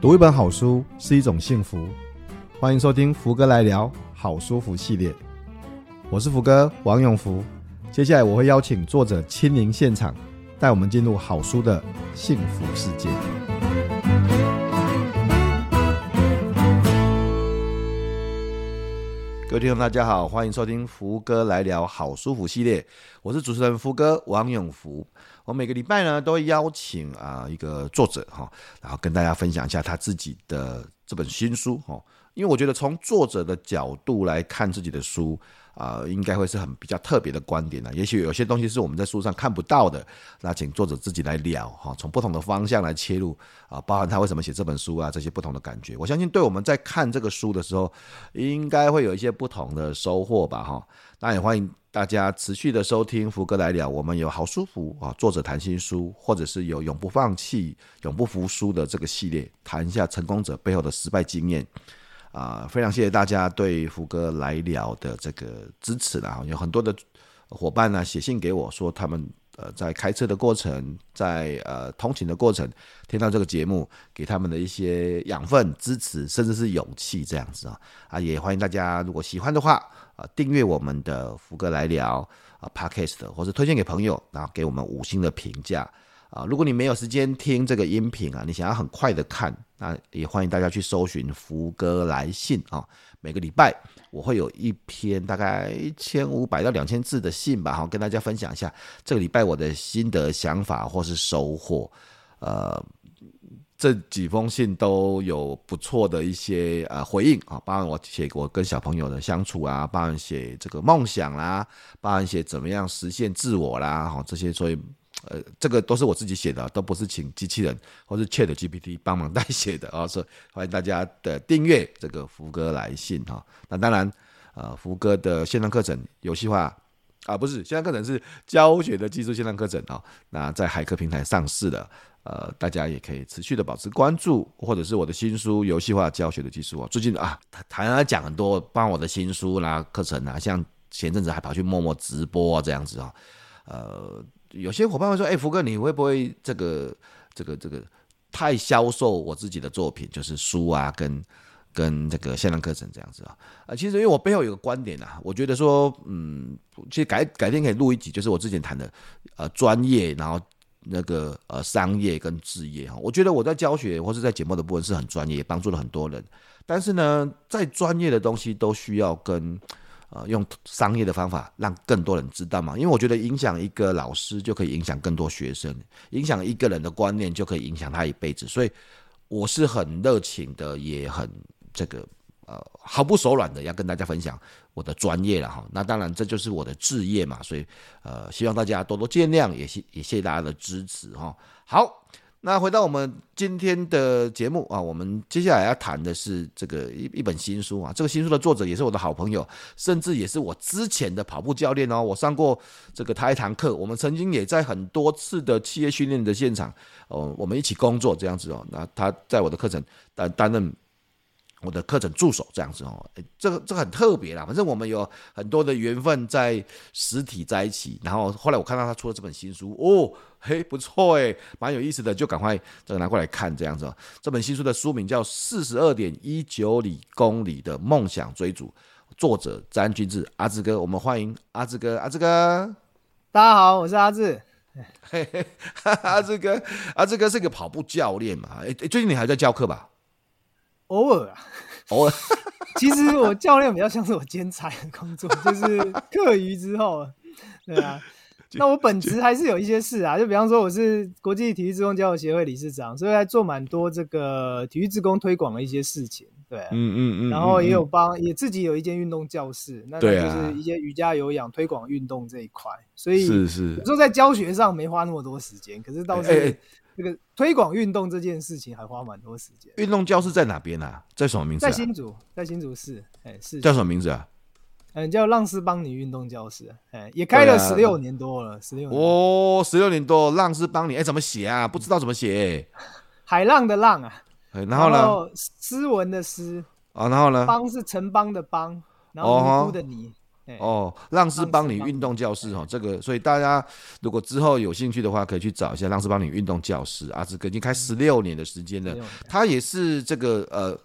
读一本好书是一种幸福，欢迎收听福哥来聊好书福系列。我是福哥王永福，接下来我会邀请作者亲临现场，带我们进入好书的幸福世界。各位听众，大家好，欢迎收听福哥来聊好书福系列，我是主持人福哥王永福。我每个礼拜呢，都会邀请啊一个作者哈，然后跟大家分享一下他自己的这本新书哈。因为我觉得从作者的角度来看自己的书啊，应该会是很比较特别的观点呢。也许有些东西是我们在书上看不到的，那请作者自己来聊哈，从不同的方向来切入啊，包含他为什么写这本书啊，这些不同的感觉。我相信对我们在看这个书的时候，应该会有一些不同的收获吧哈。那也欢迎。大家持续的收听福哥来聊，我们有好书福啊，作者谈新书，或者是有永不放弃、永不服输的这个系列，谈一下成功者背后的失败经验啊。非常谢谢大家对福哥来聊的这个支持啦，有很多的伙伴呢写信给我说，他们呃在开车的过程，在呃通勤的过程，听到这个节目，给他们的一些养分、支持，甚至是勇气这样子啊啊，也欢迎大家如果喜欢的话。啊，订阅我们的福哥来聊啊，Podcast，或是推荐给朋友，然后给我们五星的评价啊。如果你没有时间听这个音频啊，你想要很快的看，那也欢迎大家去搜寻福哥来信啊。每个礼拜我会有一篇大概一千五百到两千字的信吧，好，跟大家分享一下这个礼拜我的心得想法或是收获，呃。这几封信都有不错的一些呃回应啊，包含我写过跟小朋友的相处啊，包含写这个梦想啦，包含写怎么样实现自我啦，哈，这些所以呃这个都是我自己写的，都不是请机器人或是 ChatGPT 帮忙代写的啊，所以欢迎大家的订阅这个福哥来信哈。那当然呃福哥的线上课程游戏化啊，不是线上课程是教学的技术线上课程啊，那在海课平台上市的。呃，大家也可以持续的保持关注，或者是我的新书《游戏化教学的技术》啊。最近啊，台湾讲很多帮我的新书啦、课程啊，像前阵子还跑去默默直播啊这样子啊。呃，有些伙伴会说：“哎、福哥，你会不会这个、这个、这个太销售我自己的作品，就是书啊，跟跟这个线上课程这样子啊？”啊，其实因为我背后有个观点啊，我觉得说，嗯，其实改改天可以录一集，就是我之前谈的呃专业，然后。那个呃，商业跟职业哈，我觉得我在教学或是在节目的部分是很专业，帮助了很多人。但是呢，在专业的东西都需要跟呃用商业的方法让更多人知道嘛。因为我觉得影响一个老师就可以影响更多学生，影响一个人的观念就可以影响他一辈子。所以我是很热情的，也很这个。呃，毫不手软的要跟大家分享我的专业了哈，那当然这就是我的志业嘛，所以呃，希望大家多多见谅，也谢也谢谢大家的支持哈。好，那回到我们今天的节目啊，我们接下来要谈的是这个一一本新书啊，这个新书的作者也是我的好朋友，甚至也是我之前的跑步教练哦，我上过这个他一堂课，我们曾经也在很多次的企业训练的现场哦，我们一起工作这样子哦，那他在我的课程担担任。我的课程助手这样子哦，这个这个很特别啦。反正我们有很多的缘分在实体在一起，然后后来我看到他出了这本新书哦，嘿，不错哎，蛮有意思的，就赶快这个拿过来看这样子。哦这本新书的书名叫《四十二点一九里公里的梦想追逐》，作者詹君志阿志哥，我们欢迎阿志哥，阿志哥，大家好，我是阿志。嘿嘿，阿志哥，阿志哥是个跑步教练嘛？哎，最近你还在教课吧？偶尔啊，偶尔。其实我教练比较像是我兼差的工作，就是课余之后，对啊。那我本职还是有一些事啊，就比方说我是国际体育职工交流协会理事长，所以还做蛮多这个体育职工推广的一些事情，对、啊，嗯嗯嗯。然后也有帮，也自己有一间运动教室，那就是一些瑜伽、有氧推广运动这一块，所以是是，有时候在教学上没花那么多时间，可是倒是。这个推广运动这件事情还花蛮多时间。运动教室在哪边啊？在什么名字、啊？在新竹，在新竹市。哎，是叫什么名字啊？嗯，叫浪丝邦尼运动教室。哎，也开了十六年多了，十六、啊、年哦，十六年多。浪丝邦尼，哎，怎么写啊？不知道怎么写。海浪的浪啊，然后呢？斯文的斯。啊，然后呢？邦是城邦的邦，然后尼姑的尼。哦，浪士帮你运动教室哦，这个，所以大家如果之后有兴趣的话，可以去找一下浪士帮你运动教室。阿志哥已经开十六年的时间了，他也是这个呃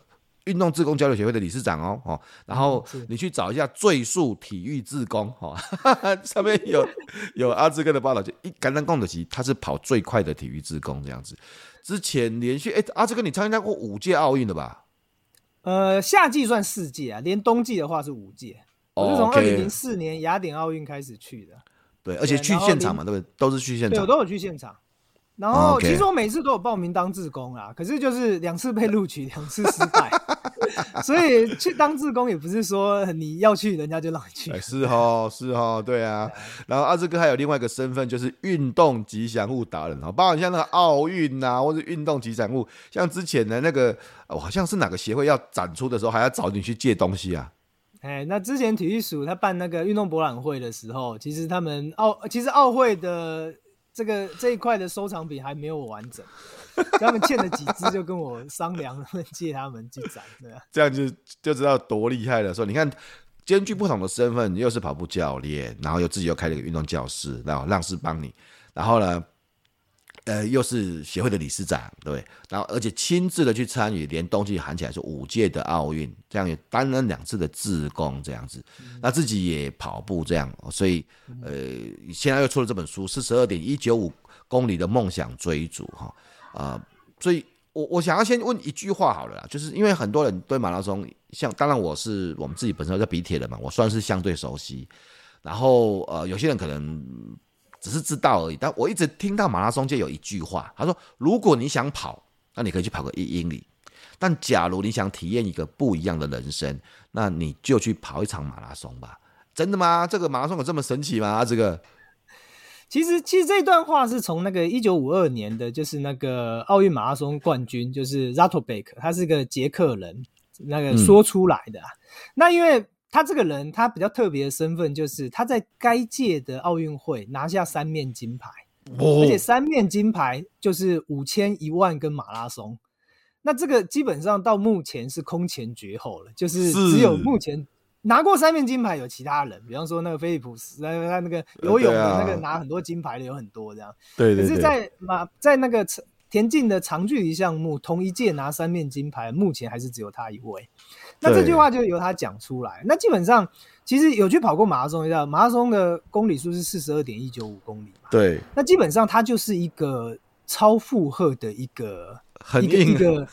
运动自工交流协会的理事长哦哦。然后你去找一下最速体育自工哦，上面有 有阿志哥的报道，就一简单讲的是他是跑最快的体育自工这样子。之前连续哎，阿志哥你参加过五届奥运的吧？呃，夏季算四届啊，连冬季的话是五届。我是从二零零四年雅典奥运开始去的，对，而且去现场嘛，对不对？都是去现场，对，我都有去现场。然后其实我每次都有报名当志工啦，可是就是两次被录取，两次失败，所以去当志工也不是说你要去人家就让你去。哎是哦，是哦，对啊。然后阿志哥还有另外一个身份，就是运动吉祥物达人，包括像那个奥运啊，或者运动吉祥物，像之前的那个，哦，好像是哪个协会要展出的时候，还要找你去借东西啊。哎，那之前体育署他办那个运动博览会的时候，其实他们奥其实奥会的这个这一块的收藏品还没有完整，他们欠了几只，就跟我商量，借他们去展，对啊，这样就就知道多厉害了。说你看，兼具不同的身份，又是跑步教练，然后又自己又开了一个运动教室，然后让师帮你，然后呢？呃，又是协会的理事长，对，然后而且亲自的去参与，连冬季喊起来是五届的奥运，这样也担任两次的志工，这样子，嗯、那自己也跑步这样，所以呃，现在又出了这本书，四十二点一九五公里的梦想追逐，哈啊、呃，所以我我想要先问一句话好了啦，就是因为很多人对马拉松，像当然我是我们自己本身在比铁的嘛，我算是相对熟悉，然后呃，有些人可能。只是知道而已，但我一直听到马拉松界有一句话，他说：“如果你想跑，那你可以去跑个一英里；但假如你想体验一个不一样的人生，那你就去跑一场马拉松吧。”真的吗？这个马拉松有这么神奇吗？这个其实，其实这段话是从那个一九五二年的，就是那个奥运马拉松冠军，就是 Zatobek，他是个捷克人，那个说出来的。嗯、那因为。他这个人，他比较特别的身份就是他在该届的奥运会拿下三面金牌，哦、而且三面金牌就是五千、一万跟马拉松。那这个基本上到目前是空前绝后了，就是只有目前拿过三面金牌有其他人，比方说那个菲利普斯，他那个游泳的那个拿很多金牌的有很多这样。对，对，对，可是在马在那个田径的长距离项目，同一届拿三面金牌，目前还是只有他一位。那这句话就由他讲出来。那基本上，其实有去跑过马拉松，你知道马拉松的公里数是四十二点一九五公里嘛？对。那基本上它就是一个超负荷的一个一个一个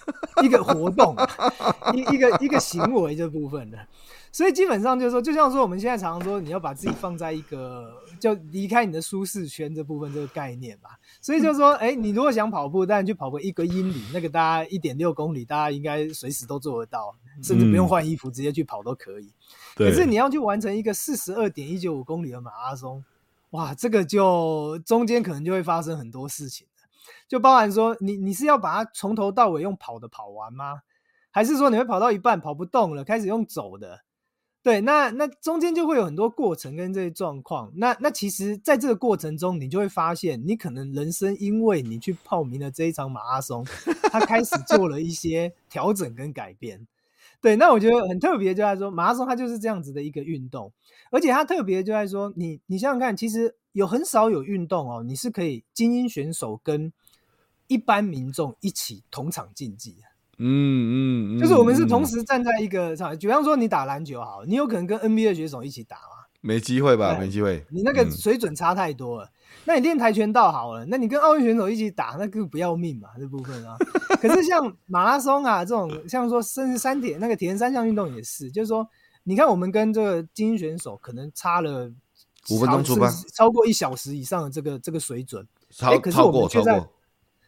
一个活动，一一个一个行为这部分的。所以基本上就是说，就像说我们现在常常说，你要把自己放在一个就离开你的舒适圈这部分这个概念吧。所以就是说，哎，你如果想跑步，但你去跑个一个英里，那个大家一点六公里，大家应该随时都做得到。甚至不用换衣服，直接去跑都可以。嗯、可是你要去完成一个四十二点一九五公里的马拉松，哇，这个就中间可能就会发生很多事情，就包含说你你是要把它从头到尾用跑的跑完吗？还是说你会跑到一半跑不动了，开始用走的？对，那那中间就会有很多过程跟这些状况。那那其实在这个过程中，你就会发现，你可能人生因为你去报名了这一场马拉松，他开始做了一些调整跟改变。对，那我觉得很特别，就在说马拉松它就是这样子的一个运动，而且它特别就在说，你你想想看，其实有很少有运动哦，你是可以精英选手跟一般民众一起同场竞技，嗯嗯，就是我们是同时站在一个场，比方说你打篮球好，你有可能跟 NBA 选手一起打吗？没机会吧，没机会，你那个水准差太多了。那你练跆拳道好了，那你跟奥运选手一起打，那个不要命嘛，这部分啊。可是像马拉松啊这种，像说甚至三铁那个铁人三项运动也是，就是说，你看我们跟这个精英选手可能差了五分钟出发，超过一小时以上的这个这个水准，超、欸、可是我们却在，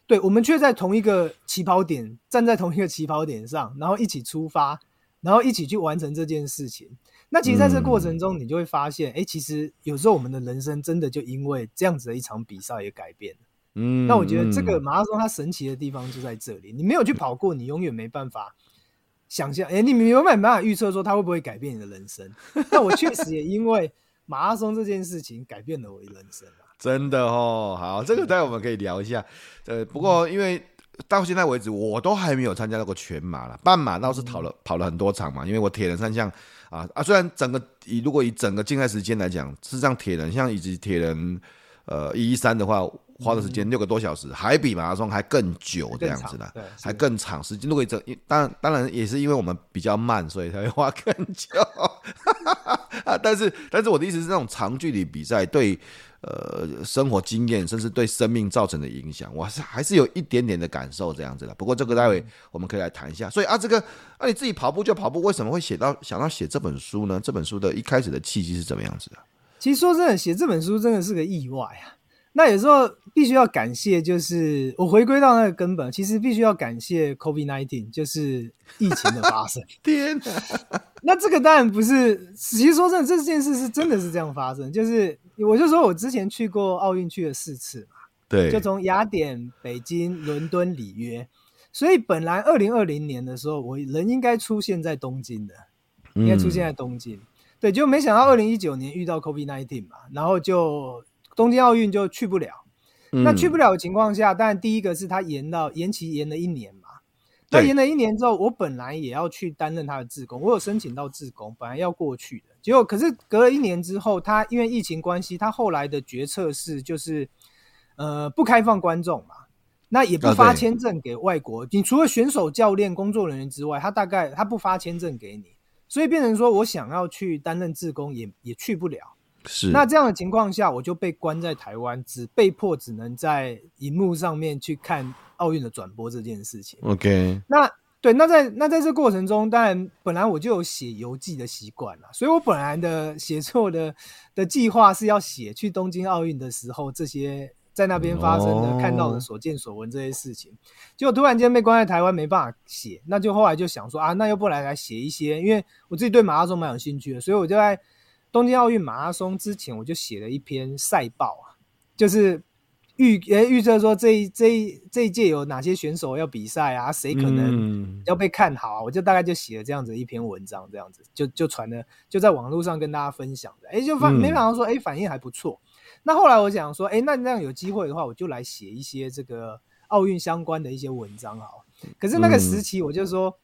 对，我们却在同一个起跑点，站在同一个起跑点上，然后一起出发，然后一起去完成这件事情。那其实，在这个过程中，你就会发现，哎、嗯欸，其实有时候我们的人生真的就因为这样子的一场比赛也改变了。嗯，那我觉得这个马拉松它神奇的地方就在这里，你没有去跑过，你永远没办法想象，哎、欸，你没办法预测说它会不会改变你的人生。那我确实也因为马拉松这件事情改变了我的人生啊。真的哦，好，这个待会我们可以聊一下。呃，不过因为。到现在为止，我都还没有参加过全马了。半马倒是跑了、嗯、跑了很多场嘛，因为我铁人三项啊啊，虽然整个以如果以整个竞赛时间来讲，是这样铁人像以及铁人呃一一三的话。花的时间六个多小时，还比马拉松还更久这样子的，还更长时间。如果整，当然当然也是因为我们比较慢，所以才会花更久。啊，但是但是我的意思是，这种长距离比赛对呃生活经验，甚至对生命造成的影响，我是还是有一点点的感受这样子的。不过这个待会我们可以来谈一下。所以啊，这个啊你自己跑步就跑步，为什么会写到想到写这本书呢？这本书的一开始的契机是怎么样子的？其实说真的，写这本书真的是个意外啊。那有时候必须要感谢，就是我回归到那个根本，其实必须要感谢 COVID-19，就是疫情的发生。天哪！那这个当然不是，其实说真的，这件事是真的是这样发生。就是我就说我之前去过奥运去了四次嘛，对，就从雅典、北京、伦敦、里约，所以本来二零二零年的时候，我人应该出现在东京的，应该出现在东京。嗯、对，就没想到二零一九年遇到 COVID-19 嘛，然后就。东京奥运就去不了，嗯、那去不了的情况下，当然第一个是他延到延期延了一年嘛。那延了一年之后，我本来也要去担任他的志工，我有申请到志工，本来要过去的。结果可是隔了一年之后，他因为疫情关系，他后来的决策是就是呃不开放观众嘛，那也不发签证给外国。你除了选手、教练、工作人员之外，他大概他不发签证给你，所以变成说我想要去担任志工也也去不了。是，那这样的情况下，我就被关在台湾，只被迫只能在荧幕上面去看奥运的转播这件事情。OK，那对，那在那在这过程中，当然本来我就有写游记的习惯了，所以我本来的写作的的计划是要写去东京奥运的时候这些在那边发生的、oh. 看到的所见所闻这些事情，结果突然间被关在台湾没办法写，那就后来就想说啊，那要不然来写一些，因为我自己对马拉松蛮有兴趣的，所以我就在。东京奥运马拉松之前，我就写了一篇赛报啊，就是预诶预测说这一这一这一届有哪些选手要比赛啊，谁可能要被看好啊，我就大概就写了这样子一篇文章，这样子就就传了，就在网络上跟大家分享的，诶就反没想到说诶反应还不错。那后来我想说，诶那那样有机会的话，我就来写一些这个奥运相关的一些文章好。可是那个时期我就说，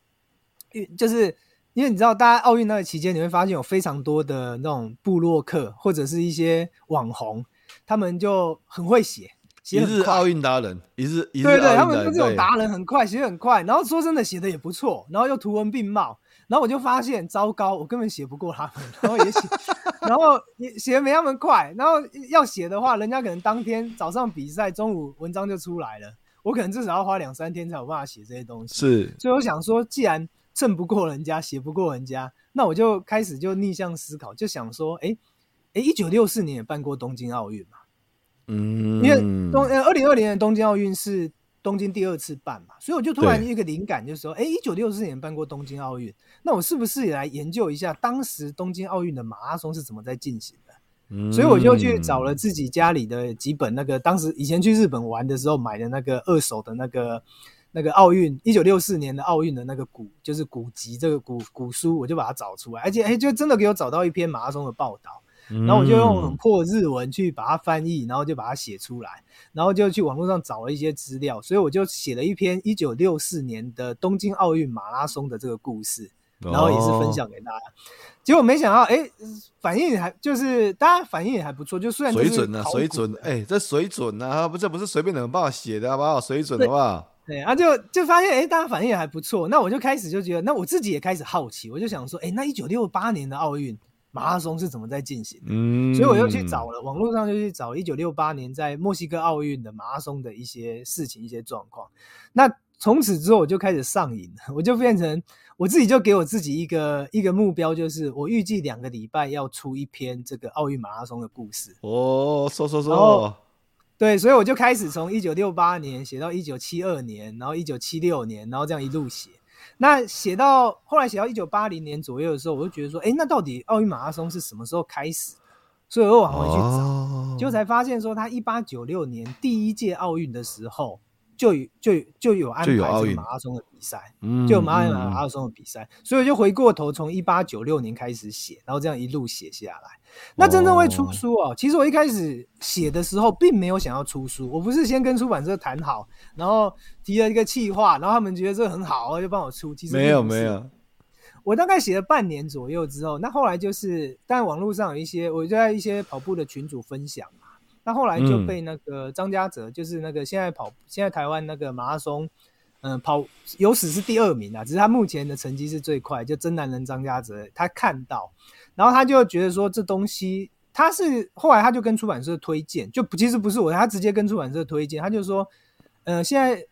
就是。因为你知道，大家奥运那个期间，你会发现有非常多的那种部落客或者是一些网红，他们就很会写，写很快。一日奥运达人，一日一日对，对对，他们是这种达人，很快写很快，然后说真的写的也不错，然后又图文并茂，然后我就发现糟糕，我根本写不过他们，然后也写，然后也写的没他们快，然后要写的话，人家可能当天早上比赛，中午文章就出来了，我可能至少要花两三天才有办法写这些东西。是，所以我想说，既然胜不过人家，写不过人家，那我就开始就逆向思考，就想说，哎、欸，哎、欸，一九六四年也办过东京奥运嘛，嗯，因为东呃二零二零年的东京奥运是东京第二次办嘛，所以我就突然一个灵感，就是说，哎，一九六四年办过东京奥运，那我是不是也来研究一下当时东京奥运的马拉松是怎么在进行的？嗯，所以我就去找了自己家里的几本那个当时以前去日本玩的时候买的那个二手的那个。那个奥运一九六四年的奥运的那个古就是古籍这个古古书，我就把它找出来，而且哎，就真的给我找到一篇马拉松的报道，然后我就用很破日文去把它翻译，然后就把它写出来，然后就去网络上找了一些资料，所以我就写了一篇一九六四年的东京奥运马拉松的这个故事，然后也是分享给大家。结果没想到，哎，反应还就是大家反应也还不错，就虽然水准呢，水准，哎，这水准呢，不这不是随便能帮我写的好不好？水准的话。对啊，就就发现哎，大家反应也还不错。那我就开始就觉得，那我自己也开始好奇，我就想说，哎，那一九六八年的奥运马拉松是怎么在进行的？嗯，所以我又去找了网络上就去找一九六八年在墨西哥奥运的马拉松的一些事情、一些状况。那从此之后我就开始上瘾，我就变成我自己就给我自己一个一个目标，就是我预计两个礼拜要出一篇这个奥运马拉松的故事。哦，说说说。对，所以我就开始从一九六八年写到一九七二年，然后一九七六年，然后这样一路写。那写到后来写到一九八零年左右的时候，我就觉得说，哎，那到底奥运马拉松是什么时候开始？所以我又往回去找，就才发现说，他一八九六年第一届奥运的时候就就就有安排这个马拉松的比赛，就有马马拉松的比赛，所以我就回过头从一八九六年开始写，然后这样一路写下来。那真正会出书哦，其实我一开始写的时候并没有想要出书，我不是先跟出版社谈好，然后提了一个企划，然后他们觉得这个很好，就帮我出。其实没有没有，我大概写了半年左右之后，那后来就是，但网络上有一些，我就在一些跑步的群组分享。那后来就被那个张家泽，就是那个现在跑现在台湾那个马拉松，嗯，跑有史是第二名啊，只是他目前的成绩是最快，就真男人张家泽，他看到，然后他就觉得说这东西，他是后来他就跟出版社推荐，就其实不是我，他直接跟出版社推荐，他就说，呃，现在。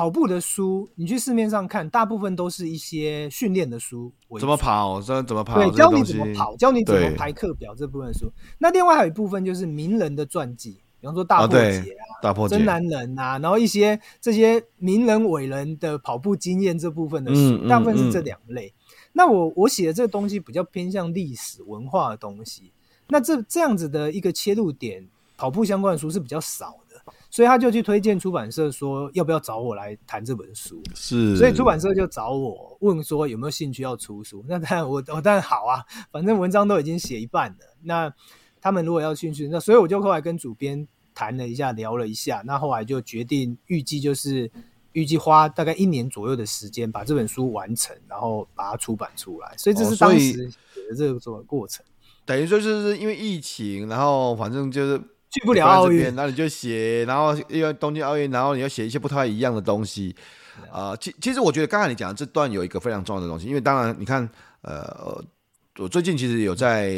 跑步的书，你去市面上看，大部分都是一些训练的书。怎么跑？这怎么跑？对，教你怎么跑，教你怎么排课表这部分书。那另外还有一部分就是名人的传记，比方说大破节啊、大破节、真男人啊，然后一些这些名人伟人的跑步经验这部分的书，大部分是这两类。那我我写的这个东西比较偏向历史文化的东西。那这这样子的一个切入点，跑步相关的书是比较少的。所以他就去推荐出版社说要不要找我来谈这本书，是，所以出版社就找我问说有没有兴趣要出书。那当然我 我当然好啊，反正文章都已经写一半了。那他们如果要兴趣，那所以我就后来跟主编谈了一下，聊了一下，那后来就决定预计就是预计花大概一年左右的时间把这本书完成，然后把它出版出来。所以这是当时写的这个过程。哦、等于说就是因为疫情，然后反正就是。去不了奥运，那你就写，然后因为东京奥运，然后你要写一些不太一样的东西。啊、呃，其其实我觉得刚才你讲的这段有一个非常重要的东西，因为当然你看，呃，我最近其实有在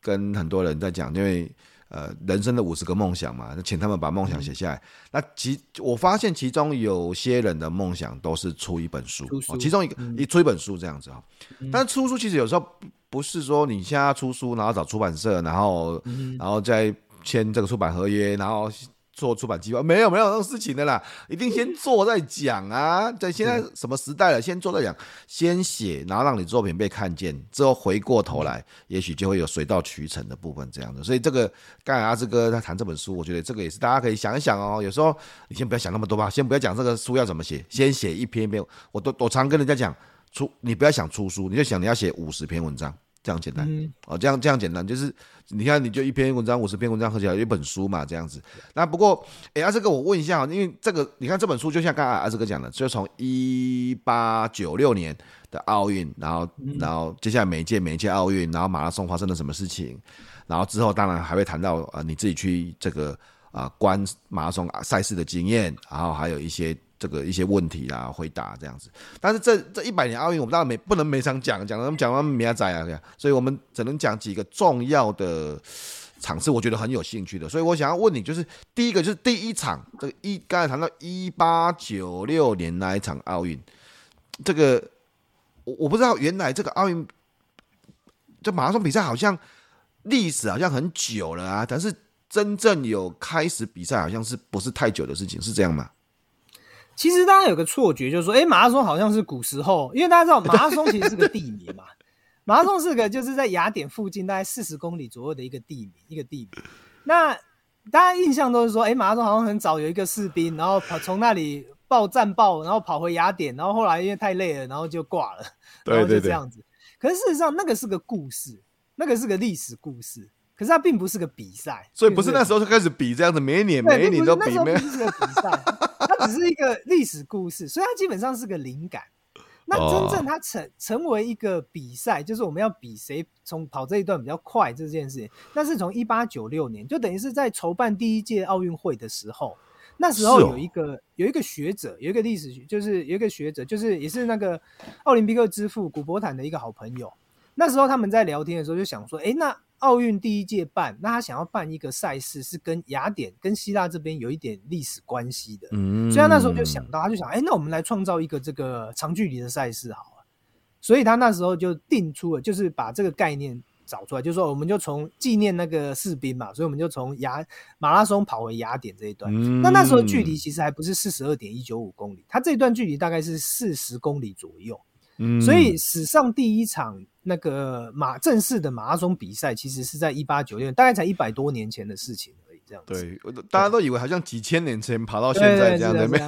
跟很多人在讲，因为呃人生的五十个梦想嘛，请他们把梦想写下来。嗯、那其我发现其中有些人的梦想都是出一本书，书其中一个一、嗯、出一本书这样子啊。但是出书其实有时候不是说你现在要出书，然后找出版社，然后、嗯、然后再。签这个出版合约，然后做出版计划，没有没有这种事情的啦，一定先做再讲啊。在现在什么时代了，先做再讲，先写，然后让你作品被看见，之后回过头来，也许就会有水到渠成的部分这样的。所以这个刚才阿志哥他谈这本书，我觉得这个也是大家可以想一想哦。有时候你先不要想那么多吧，先不要讲这个书要怎么写，先写一篇一篇。我都我常跟人家讲，出你不要想出书，你就想你要写五十篇文章。这样简单、嗯、哦，这样这样简单，就是你看，你就一篇文章，五十篇文章合起来一本书嘛，这样子。那不过，哎，阿志哥，我问一下，因为这个，你看这本书，就像刚才阿志哥讲的，就从一八九六年的奥运，然后，然后接下来每一届每一届奥运，然后马拉松发生了什么事情，然后之后当然还会谈到啊、呃，你自己去这个啊、呃、观马拉松赛事的经验，然后还有一些。这个一些问题啊，回答这样子，但是这这一百年奥运，我们当然没不能每场讲，讲他们讲完没仔啊，所以我们只能讲几个重要的场次，我觉得很有兴趣的。所以我想要问你，就是第一个就是第一场，这个一刚才谈到一八九六年那一场奥运，这个我我不知道原来这个奥运这马拉松比赛好像历史好像很久了啊，但是真正有开始比赛好像是不是太久的事情，是这样吗？其实大家有个错觉，就是说，哎，马拉松好像是古时候，因为大家知道马拉松其实是个地名嘛，马拉松是个就是在雅典附近大概四十公里左右的一个地名，一个地名。那大家印象都是说，哎，马拉松好像很早有一个士兵，然后跑从那里报战报，然后跑回雅典，然后后来因为太累了，然后就挂了，然后就这样子。对对对。可是事实上，那个是个故事，那个是个历史故事，可是它并不是个比赛，所以不是那时候就开始比这样子，每一年每一年都比，没有是个比赛。它只是一个历史故事，所以它基本上是个灵感。那真正它成成为一个比赛，就是我们要比谁从跑这一段比较快这件事情，那是从一八九六年，就等于是在筹办第一届奥运会的时候，那时候有一个有一个学者，有一个历史学，就是有一个学者，就是也是那个奥林匹克之父古伯坦的一个好朋友。那时候他们在聊天的时候就想说，诶，那。奥运第一届办，那他想要办一个赛事，是跟雅典、跟希腊这边有一点历史关系的。嗯，所以他那时候就想到，他就想，哎、欸，那我们来创造一个这个长距离的赛事好了。所以他那时候就定出了，就是把这个概念找出来，就是说，我们就从纪念那个士兵嘛，所以我们就从雅马拉松跑回雅典这一段。嗯，那那时候距离其实还不是四十二点一九五公里，他这一段距离大概是四十公里左右。嗯，所以史上第一场。那个马正式的马拉松比赛，其实是在一八九六年，大概才一百多年前的事情而已。这样子。对，大家都以为好像几千年前爬到现在这样的，每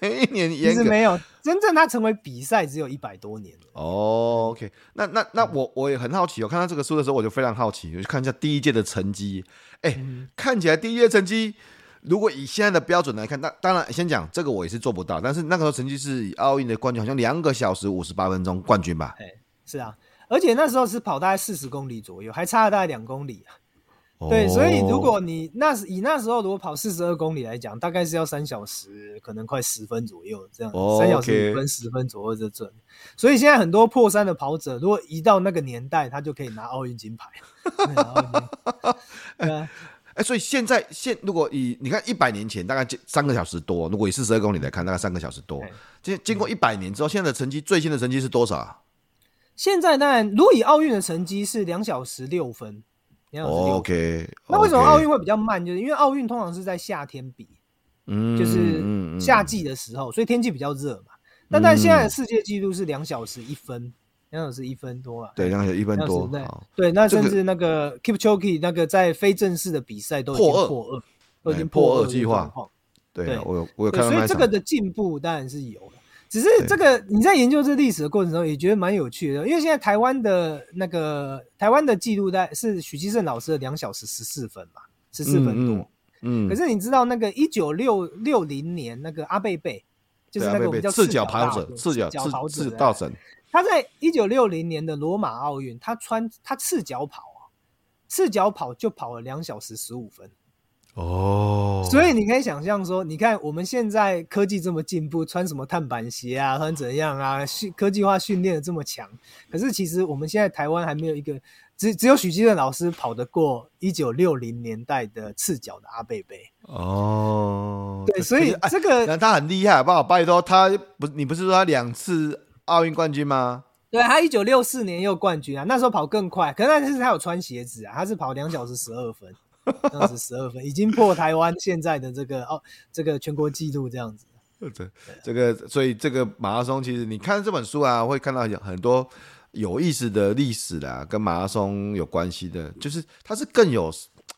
每 一年其实没有，真正它成为比赛只有一百多年。哦，OK，那那那我我也很好奇，我看到这个书的时候，我就非常好奇，我就看一下第一届的成绩。哎，看起来第一届成绩。如果以现在的标准来看，那当然先讲这个我也是做不到。但是那个时候成绩是以奥运的冠军，好像两个小时五十八分钟冠军吧？哎，是啊，而且那时候是跑大概四十公里左右，还差了大概两公里啊。哦、对，所以如果你那以那时候如果跑四十二公里来讲，大概是要三小时，可能快十分左右这样，三、哦、小时五分十分左右这准。所以现在很多破三的跑者，如果移到那个年代，他就可以拿奥运金牌。哎，所以现在现如果以你看一百年前大概三个小时多，如果以四十二公里来看，大概三个小时多。经经过一百年之后，现在的成绩最新的成绩是多少啊？现在当然，如果以奥运的成绩是两小时六分，两小时六分。OK，那为什么奥运会比较慢？就是因为奥运通常是在夏天比，嗯，就是夏季的时候，所以天气比较热嘛。但但现在的世界纪录是两小时一分。两小时一分多啊，对，两小时一分多。对，对，那甚至那个 Kipchoge 那个在非正式的比赛都已经破二，都已经破二计划。对，我有我有看到。所以这个的进步当然是有的，只是这个你在研究这历史的过程中也觉得蛮有趣的，因为现在台湾的那个台湾的记录在是许基胜老师的两小时十四分嘛，十四分多。嗯。可是你知道那个一九六六零年那个阿贝贝，就是那个我们叫赤脚跑者，赤脚赤赤大神。他在一九六零年的罗马奥运，他穿他赤脚跑啊，赤脚跑就跑了两小时十五分哦，所以你可以想象说，你看我们现在科技这么进步，穿什么碳板鞋啊，穿怎样啊，训科技化训练的这么强，可是其实我们现在台湾还没有一个，只只有许基胜老师跑得过一九六零年代的赤脚的阿贝贝哦，对，所以这个那他很厉害，好不好？拜托他不，你不是说他两次？奥运冠军吗？对，他一九六四年又冠军啊，那时候跑更快，可是那是他有穿鞋子啊，他是跑两小时十二分，两小时十二分已经破台湾现在的这个哦，这个全国纪录这样子。这这个，所以这个马拉松其实你看这本书啊，会看到有很多有意思的历史啦，跟马拉松有关系的，就是它是更有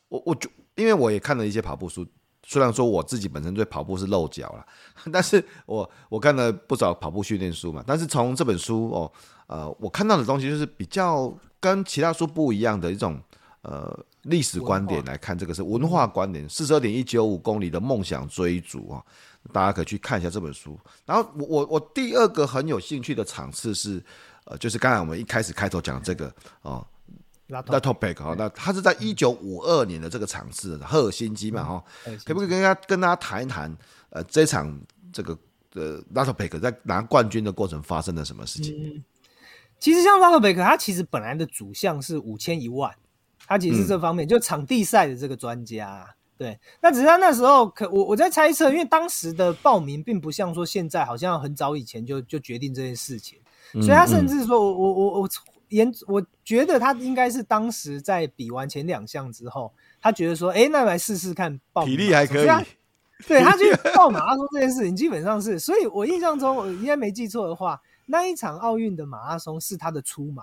我我就因为我也看了一些跑步书。虽然说我自己本身对跑步是漏脚了，但是我我看了不少跑步训练书嘛。但是从这本书哦，呃，我看到的东西就是比较跟其他书不一样的一种呃历史观点来看，这个是文化观点。四十二点一九五公里的梦想追逐啊，大家可以去看一下这本书。然后我我我第二个很有兴趣的场次是呃，就是刚才我们一开始开头讲这个哦。那 topic 哈，那他是在一九五二年的这个场次，赫尔辛基嘛哈，可不可以跟大家跟大家谈一谈，呃，这场这个呃拉托贝克在拿冠军的过程发生了什么事情？嗯、其实像拉托贝克，他其实本来的主项是五千一万，他其实是这方面、嗯、就场地赛的这个专家，对。那只是他那时候可我我在猜测，因为当时的报名并不像说现在好像很早以前就就决定这件事情，所以他甚至说我我我我。严，我觉得他应该是当时在比完前两项之后，他觉得说，哎、欸，那来试试看报体力还可以。对，他去报马拉松这件事情，基本上是，所以我印象中，我应该没记错的话，那一场奥运的马拉松是他的出马。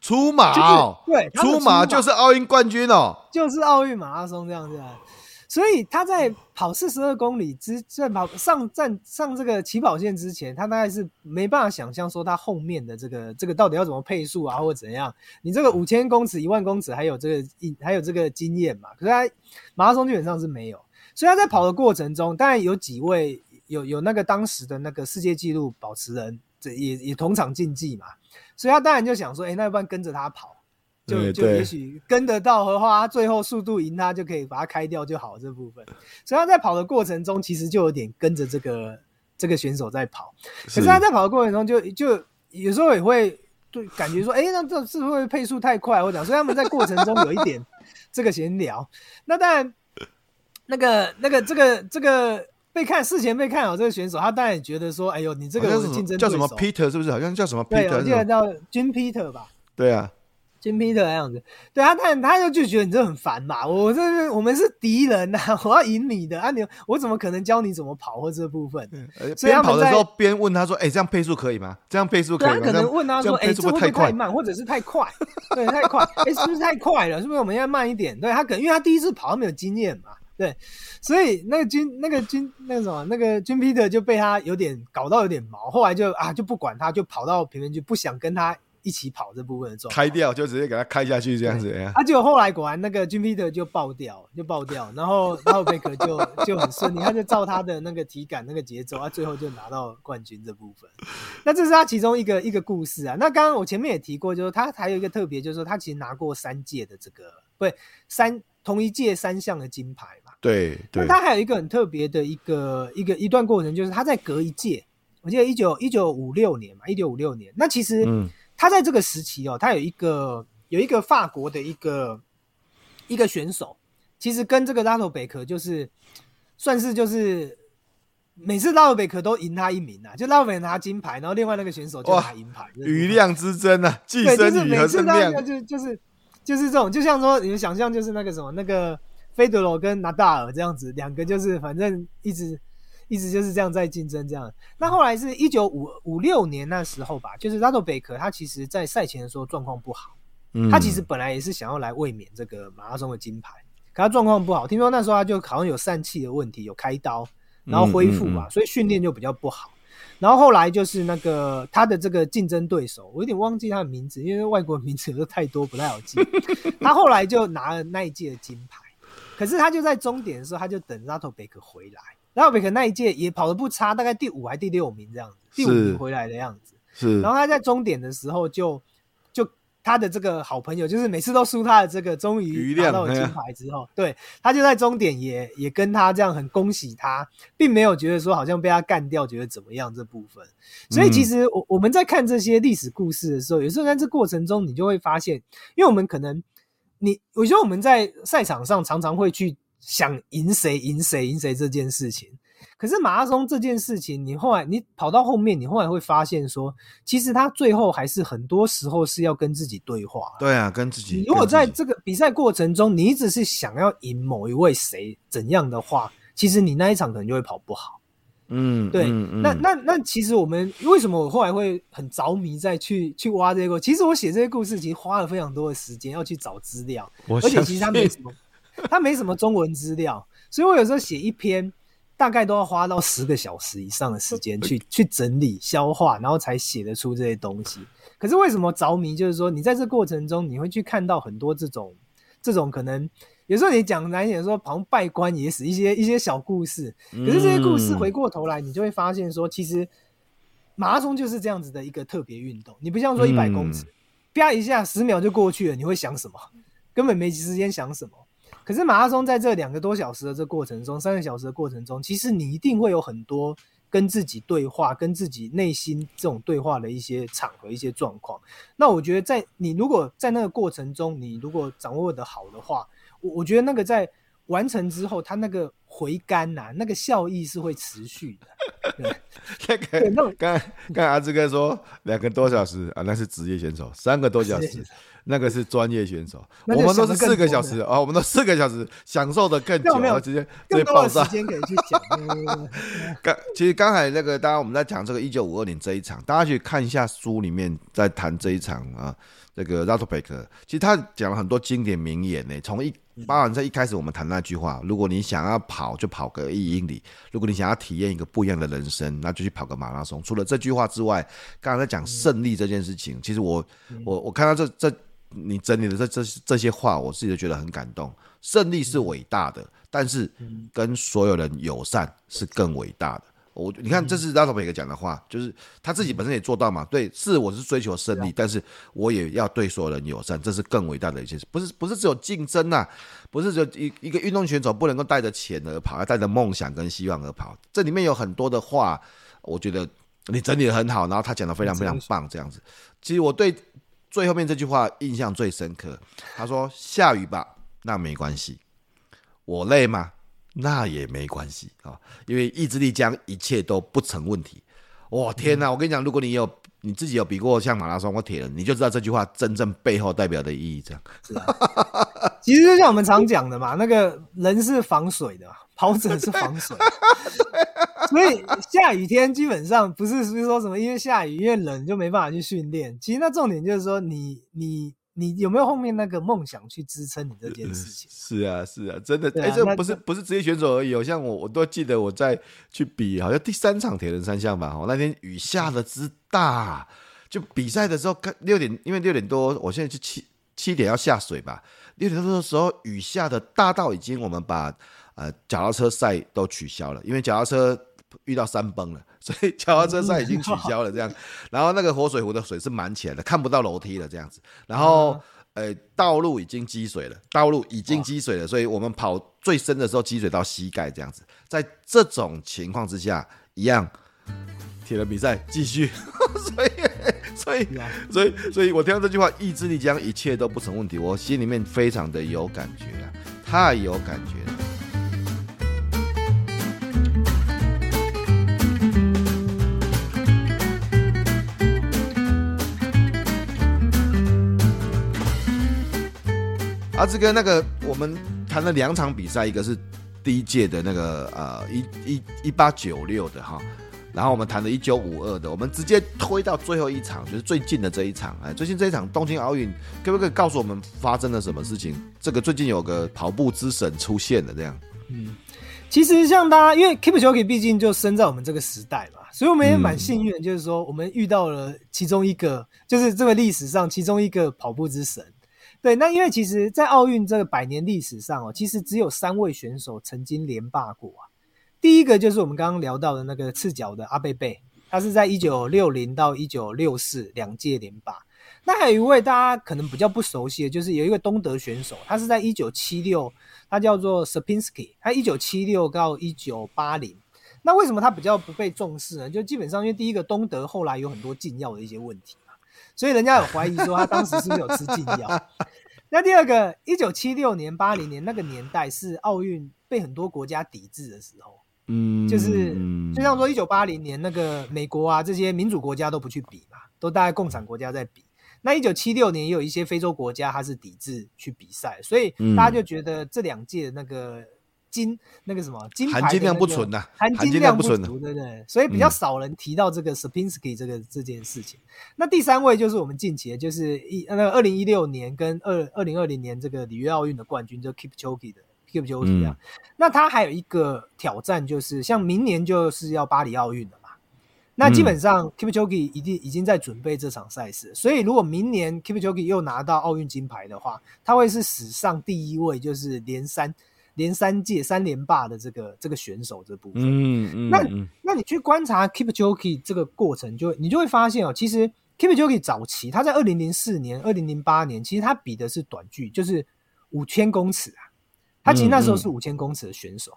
出马、哦就是，对，出马就是奥运冠军哦，就是奥运马拉松这样子。所以他在跑四十二公里之在跑上站上这个起跑线之前，他大概是没办法想象说他后面的这个这个到底要怎么配速啊，或者怎样？你这个五千公尺、一万公尺还有这个还有这个经验嘛？可是他马拉松基本上是没有，所以他在跑的过程中，当然有几位有有那个当时的那个世界纪录保持人，这也也同场竞技嘛，所以他当然就想说，哎、欸，那要不然跟着他跑。就就也许跟得到的话，他最后速度赢他就可以把他开掉就好这部分。所以他在跑的过程中，其实就有点跟着这个这个选手在跑。可是他在跑的过程中就，就就有时候也会对感觉说，哎、欸，那这是不是配速太快？我讲，所以他们在过程中有一点 这个闲聊。那当然，那个那个这个这个被看事前被看好这个选手，他当然也觉得说，哎呦，你这个是竞争叫什么 Peter 是不是？好像叫什么 Peter？对，我记得叫 Jim Peter 吧？对啊。金皮特的样子，对啊，他他就就觉得你这很烦嘛，我这是我们是敌人呐、啊，我要赢你的啊你，你我怎么可能教你怎么跑或这部分？所以边跑的时候边问他说：“哎、欸，这样配速可以吗？这样配速可以吗？”他可能问他说：“哎，这会不会太慢，或者是太快？对，太快，哎、欸，是不是太快了？是不是我们要慢一点？”对他可能因为他第一次跑，他没有经验嘛，对，所以那个军那个军那个什么那个军 Peter 就被他有点搞到有点毛，后来就啊就不管他，就跑到评论区，不想跟他。一起跑这部分的状态，开掉就直接给他开下去这样子。啊，结果后来果然那个 Jim Peter 就爆掉，就爆掉，然后 然后贝克就就很顺利，他就照他的那个体感那个节奏，他最后就拿到冠军这部分。那这是他其中一个一个故事啊。那刚刚我前面也提过，就是他还有一个特别，就是说他其实拿过三届的这个，不对，三同一届三项的金牌嘛。对对。那他还有一个很特别的一个一个一段过程，就是他在隔一届，我记得一九一九五六年嘛，一九五六年。那其实嗯。他在这个时期哦，他有一个有一个法国的一个一个选手，其实跟这个拉托贝克就是算是就是每次拉托贝克都赢他一名啊，就拉托贝克拿金牌，然后另外那个选手就拿银牌，余量之争啊，既生瑜和生亮，就就是就是这种，就像说你们想象就是那个什么那个费德罗跟纳达尔这样子，两个就是反正一直。一直就是这样在竞争，这样。那后来是一九五五六年那时候吧，就是拉托贝克他其实在赛前的时候状况不好，嗯，他其实本来也是想要来卫冕这个马拉松的金牌，可他状况不好，听说那时候他就好像有疝气的问题，有开刀，然后恢复嘛，所以训练就比较不好。然后后来就是那个他的这个竞争对手，我有点忘记他的名字，因为外国名字有时候太多不太好记。他后来就拿了那一届的金牌，可是他就在终点的时候，他就等拉托贝克回来。拉托贝克那一届也跑得不差，大概第五还第六名这样子，第五名回来的样子。是，然后他在终点的时候就，就就他的这个好朋友，就是每次都输他的这个，终于拿到了金牌之后，对，他就在终点也也跟他这样很恭喜他，并没有觉得说好像被他干掉，觉得怎么样这部分。所以其实我我们在看这些历史故事的时候，有时候在这过程中，你就会发现，因为我们可能你，我觉得我们在赛场上常常会去。想赢谁赢谁赢谁这件事情，可是马拉松这件事情，你后来你跑到后面，你后来会发现说，其实他最后还是很多时候是要跟自己对话。对啊，跟自己。如果在这个比赛过程中，你一直是想要赢某一位谁怎样的话，其实你那一场可能就会跑不好。嗯，对。嗯嗯、那那那其实我们为什么我后来会很着迷在去去挖这个？其实我写这些故事，其实花了非常多的时间要去找资料，而且其实他没什么。他没什么中文资料，所以我有时候写一篇，大概都要花到十个小时以上的时间去去整理、消化，然后才写得出这些东西。可是为什么着迷？就是说，你在这过程中，你会去看到很多这种这种可能，有时候你讲难点说，好像稗官野史一些一些小故事。可是这些故事回过头来，你就会发现说，其实马拉松就是这样子的一个特别运动。你不像说一百公尺，啪一下十秒就过去了，你会想什么？根本没时间想什么。可是马拉松在这两个多小时的这过程中，三个小时的过程中，其实你一定会有很多跟自己对话、跟自己内心这种对话的一些场合、一些状况。那我觉得，在你如果在那个过程中，你如果掌握的好的话，我我觉得那个在完成之后，它那个回甘呐、啊，那个效益是会持续的。对，那个刚刚阿志哥说两个多小时啊，那是职业选手，三个多小时。那个是专业选手，我们都是四个小时啊、哦，我们都四个小时享受的更久，直接直接爆炸。时间可以去讲。刚其实刚才那个，大家我们在讲这个一九五二年这一场，大家去看一下书里面在谈这一场啊，这个拉托贝克，其实他讲了很多经典名言呢。从一，包含在一开始我们谈那句话，如果你想要跑，就跑个一英里；如果你想要体验一个不一样的人生，那就去跑个马拉松。除了这句话之外，刚才在讲胜利这件事情，其实我我我看到这这。你整理的这这这些话，我自己都觉得很感动。胜利是伟大的，但是跟所有人友善是更伟大的。我你看，这是拉托贝克讲的话，就是他自己本身也做到嘛。对，是我是追求胜利，但是我也要对所有人友善，这是更伟大的一件事。不是不是只有竞争呐，不是只有一一个运动选手不能够带着钱而跑，要带着梦想跟希望而跑。这里面有很多的话，我觉得你整理的很好，然后他讲的非常非常棒，这样子。其实我对。最后面这句话印象最深刻，他说：“下雨吧，那没关系；我累吗？那也没关系啊，因为意志力将一切都不成问题。”哇，天哪！我跟你讲，如果你有你自己有比过像马拉松或铁人，你就知道这句话真正背后代表的意义。这样是啊，其实就像我们常讲的嘛，那个人是防水的，跑者是防水。所以下雨天基本上不是说什么因为下雨因为冷就没办法去训练。其实那重点就是说你你你有没有后面那个梦想去支撑你这件事情？是啊，是啊，真的。哎、啊，这不是不是职业选手而已，像我我都记得我在去比，好像第三场铁人三项吧，哦，那天雨下的之大，就比赛的时候，看六点，因为六点多，我现在就七七点要下水吧，六点多的时候雨下的大到已经我们把呃脚踏车赛都取消了，因为脚踏车遇到山崩了。所以脚踏车赛已经取消了，这样，然后那个活水湖的水是满起来的，看不到楼梯了，这样子。然后，呃，道路已经积水了，道路已经积水了，所以我们跑最深的时候积水到膝盖这样子。在这种情况之下，一样，铁人比赛继续。所以，所以，所以，所以我听到这句话，意志力将一切都不成问题，我心里面非常的有感觉啊，太有感觉了。阿志哥，那个我们谈了两场比赛，一个是第一届的那个呃一一一八九六的哈，然后我们谈了一九五二的，我们直接推到最后一场，就是最近的这一场。哎，最近这一场东京奥运，可不可以告诉我们发生了什么事情？这个最近有个跑步之神出现了，这样。嗯，其实像大家，因为 Keep Shoki 毕竟就生在我们这个时代嘛，所以我们也蛮幸运，就是说我们遇到了其中一个，就是这个历史上其中一个跑步之神。对，那因为其实，在奥运这个百年历史上哦，其实只有三位选手曾经连霸过啊。第一个就是我们刚刚聊到的那个赤脚的阿贝贝，他是在一九六零到一九六四两届连霸。那还有一位大家可能比较不熟悉的，就是有一个东德选手，他是在一九七六，他叫做 Sierpinski，他一九七六到一九八零。那为什么他比较不被重视呢？就基本上因为第一个东德后来有很多禁药的一些问题。所以人家有怀疑说他当时是不是有吃禁药？那第二个，一九七六年、八零年那个年代是奥运被很多国家抵制的时候，嗯，就是就像说一九八零年那个美国啊这些民主国家都不去比嘛，都大概共产国家在比。那一九七六年也有一些非洲国家它是抵制去比赛，所以大家就觉得这两届那个。金那个什么金牌、那个、含金量不纯呐，含金量不足，对不对？所以比较少人提到这个 Sierpinski 这个这件事情。嗯、那第三位就是我们近期的，就是一那个二零一六年跟二二零二零年这个里约奥运的冠军，就 Kipchoge 的 Kipchoge 啊。那他还有一个挑战，就是像明年就是要巴黎奥运了嘛。那基本上 Kipchoge 已经已经在准备这场赛事，所以如果明年 Kipchoge 又拿到奥运金牌的话，他会是史上第一位，就是连三。连三届三连霸的这个这个选手这部分，嗯嗯，那那你去观察 Kipchoge 这个过程就，就你就会发现哦，其实 Kipchoge 早期他在二零零四年、二零零八年，其实他比的是短距，就是五千公尺啊。他其实那时候是五千公尺的选手，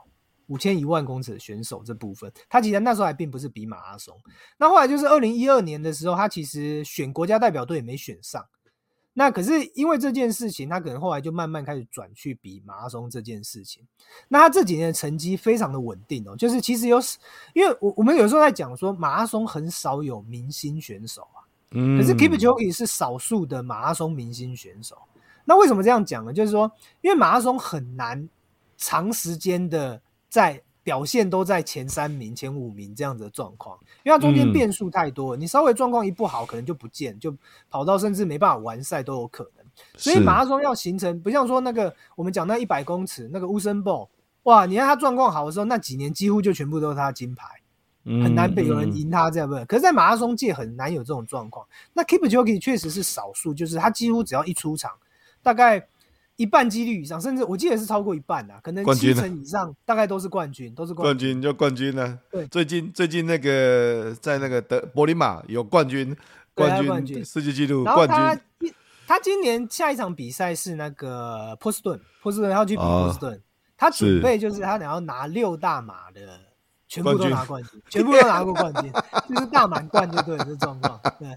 五千一万公尺的选手这部分，他其实那时候还并不是比马拉松。那后来就是二零一二年的时候，他其实选国家代表队也没选上。那可是因为这件事情，他可能后来就慢慢开始转去比马拉松这件事情。那他这几年的成绩非常的稳定哦，就是其实有，因为我我们有时候在讲说马拉松很少有明星选手啊，嗯，可是 Kipchoge 是少数的马拉松明星选手。那为什么这样讲呢？就是说，因为马拉松很难长时间的在。表现都在前三名、前五名这样子的状况，因为它中间变数太多，嗯，你稍微状况一不好，可能就不见，就跑到甚至没办法完赛都有可能。所以马拉松要形成，不像说那个我们讲那一百公尺那个乌森博，哇，你看他状况好的时候，那几年几乎就全部都是他金牌，很难被有人赢他这样子。可是，在马拉松界很难有这种状况。那 Kipchoge 确实是少数，就是他几乎只要一出场，大概。一半几率以上，甚至我记得是超过一半啊，可能七成以上，大概都是冠军，都是冠军，冠军就冠军呢。对，最近最近那个在那个德柏林马有冠军，冠军世界纪录冠军。他今年下一场比赛是那个波士顿，波士顿要去比波士顿，哦，他准备就是他想要拿六大马的全部都拿冠军，全部都拿过冠军，就是大满贯就对这状况，对。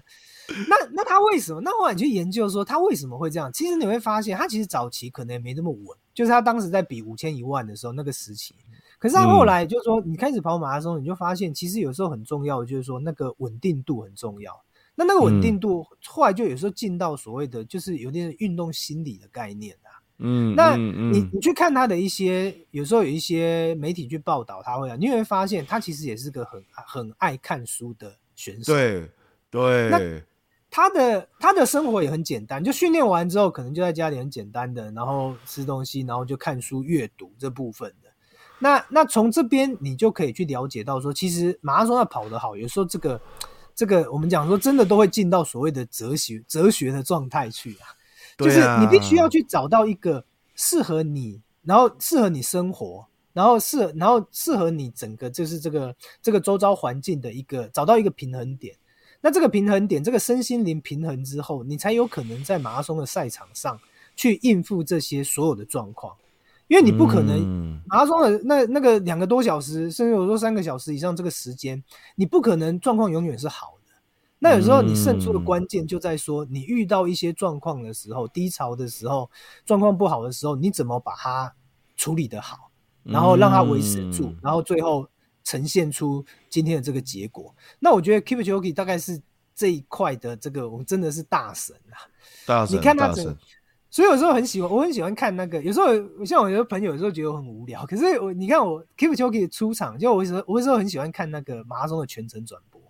那那他为什么？那后来你去研究说他为什么会这样？其实你会发现，他其实早期可能也没那么稳，就是他当时在比五千一万的时候那个时期。可是他后来就是说，你开始跑马拉松，你就发现其实有时候很重要的就是说那个稳定度很重要。那那个稳定度后来就有时候进到所谓的就是有点运动心理的概念啊。嗯，那你你去看他的一些，有时候有一些媒体去报道他会啊，你会发现他其实也是个很很爱看书的选手。对对。那他的他的生活也很简单，就训练完之后，可能就在家里很简单的，然后吃东西，然后就看书、阅读这部分的。那那从这边你就可以去了解到说，其实马拉松要跑得好，有时候这个这个我们讲说真的都会进到所谓的哲学哲学的状态去啊，就是你必须要去找到一个适合你，然后适合你生活。然后适，然后适合你整个就是这个这个周遭环境的一个找到一个平衡点。那这个平衡点，这个身心灵平衡之后，你才有可能在马拉松的赛场上去应付这些所有的状况。因为你不可能马拉松的那那个两个多小时，甚至有时候三个小时以上这个时间，你不可能状况永远是好的。那有时候你胜出的关键就在说，你遇到一些状况的时候，低潮的时候，状况不好的时候，你怎么把它处理得好？然后让它维持住，嗯，然后最后呈现出今天的这个结果。那我觉得 Kipchoge 大概是这一块的这个，我们真的是大神啊！大神，你看他整，所以有时候很喜欢，我很喜欢看那个。有时候像我有的朋友有时候觉得我很无聊，可是我你看我 Kipchoge 出场，就我有时候我有时候很喜欢看那个马拉松的全程转播，